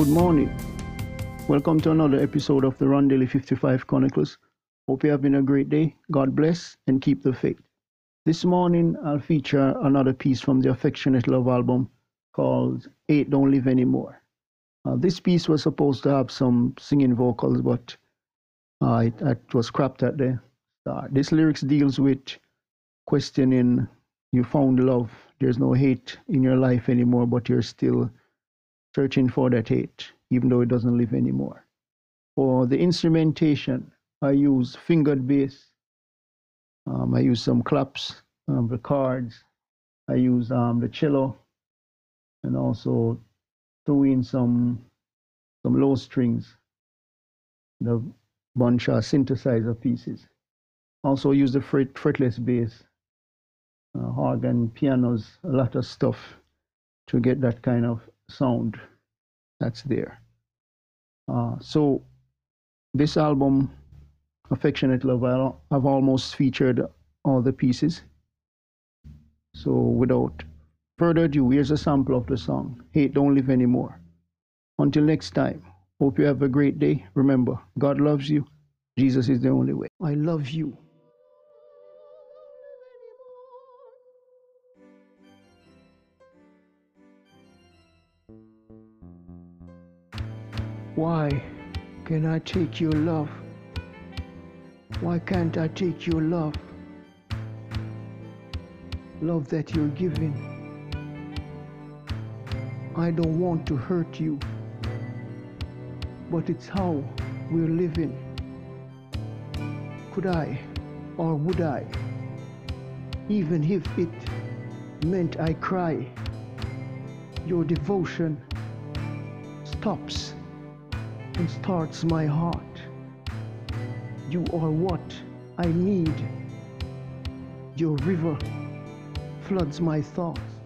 Good morning. Welcome to another episode of the Rondelli 55 Chronicles. Hope you're having a great day. God bless and keep the faith. This morning, I'll feature another piece from the Affectionate Love album called Hate Don't Live Anymore. Uh, this piece was supposed to have some singing vocals, but uh, it, it was scrapped at the start. This lyrics deals with questioning you found love. There's no hate in your life anymore, but you're still searching for that hate, even though it doesn't live anymore. For the instrumentation, I use fingered bass. Um, I use some claps, um, the cards. I use um, the cello, and also threw in some some low strings, the bunch of synthesizer pieces. Also use the fret, fretless bass, uh, organ, pianos, a lot of stuff to get that kind of sound that's there. Uh, so this album, Affectionate Love, I've almost featured all the pieces. So without further ado, here's a sample of the song, Hate Don't Live Anymore. Until next time, hope you have a great day. Remember, God loves you. Jesus is the only way. I love you. Why can I take your love? Why can't I take your love? Love that you're giving. I don't want to hurt you, but it's how we're living. Could I, or would I, even if it meant I cry, your devotion stops and starts my heart. You are what I need. Your river floods my thoughts.